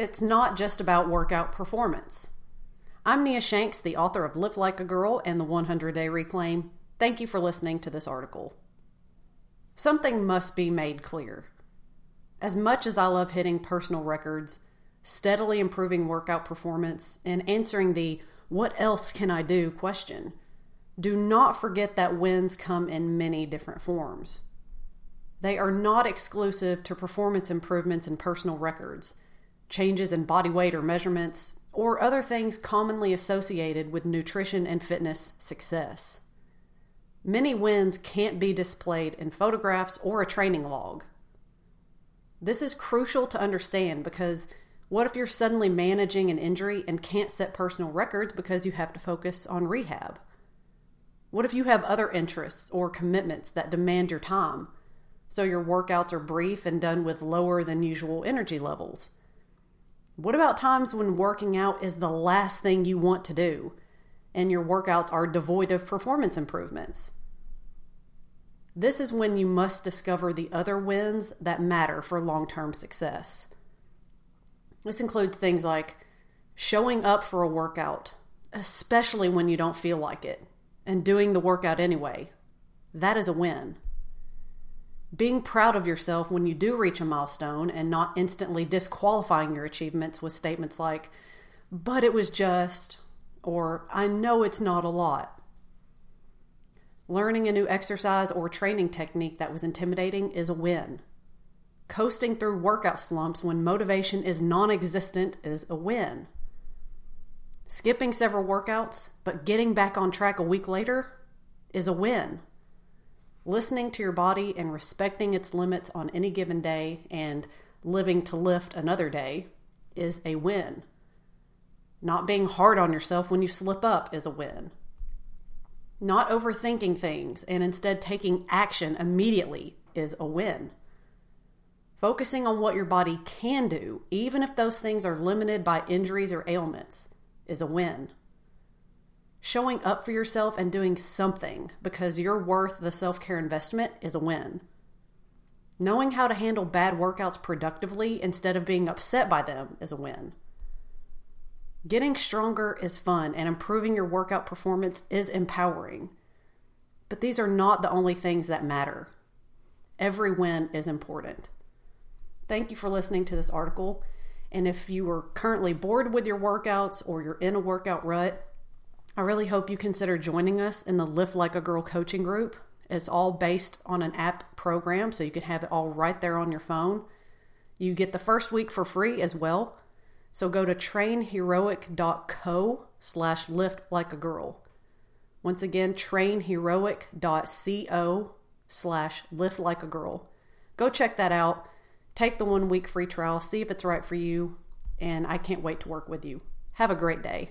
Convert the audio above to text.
It's not just about workout performance. I'm Nia Shanks, the author of Lift Like a Girl and the 100 Day Reclaim. Thank you for listening to this article. Something must be made clear. As much as I love hitting personal records, steadily improving workout performance, and answering the what else can I do question, do not forget that wins come in many different forms. They are not exclusive to performance improvements and personal records, changes in body weight or measurements, or other things commonly associated with nutrition and fitness success. Many wins can't be displayed in photographs or a training log. This is crucial to understand because what if you're suddenly managing an injury and can't set personal records because you have to focus on rehab? What if you have other interests or commitments that demand your time? So your workouts are brief and done with lower than usual energy levels. What about times when working out is the last thing you want to do and your workouts are devoid of performance improvements? This is when you must discover the other wins that matter for long term success. This includes things like showing up for a workout, especially when you don't feel like it, and doing the workout anyway. That is a win. Being proud of yourself when you do reach a milestone and not instantly disqualifying your achievements with statements like, but it was just, or I know it's not a lot. Learning a new exercise or training technique that was intimidating is a win. Coasting through workout slumps when motivation is non existent is a win. Skipping several workouts, but getting back on track a week later is a win. Listening to your body and respecting its limits on any given day and living to lift another day is a win. Not being hard on yourself when you slip up is a win. Not overthinking things and instead taking action immediately is a win. Focusing on what your body can do, even if those things are limited by injuries or ailments, is a win. Showing up for yourself and doing something because you're worth the self care investment is a win. Knowing how to handle bad workouts productively instead of being upset by them is a win. Getting stronger is fun and improving your workout performance is empowering. But these are not the only things that matter. Every win is important. Thank you for listening to this article. And if you are currently bored with your workouts or you're in a workout rut, I really hope you consider joining us in the Lift Like a Girl coaching group. It's all based on an app program, so you can have it all right there on your phone. You get the first week for free as well. So go to trainheroic.co slash lift like a girl. Once again, trainheroic.co slash lift like a girl. Go check that out. Take the one week free trial, see if it's right for you, and I can't wait to work with you. Have a great day.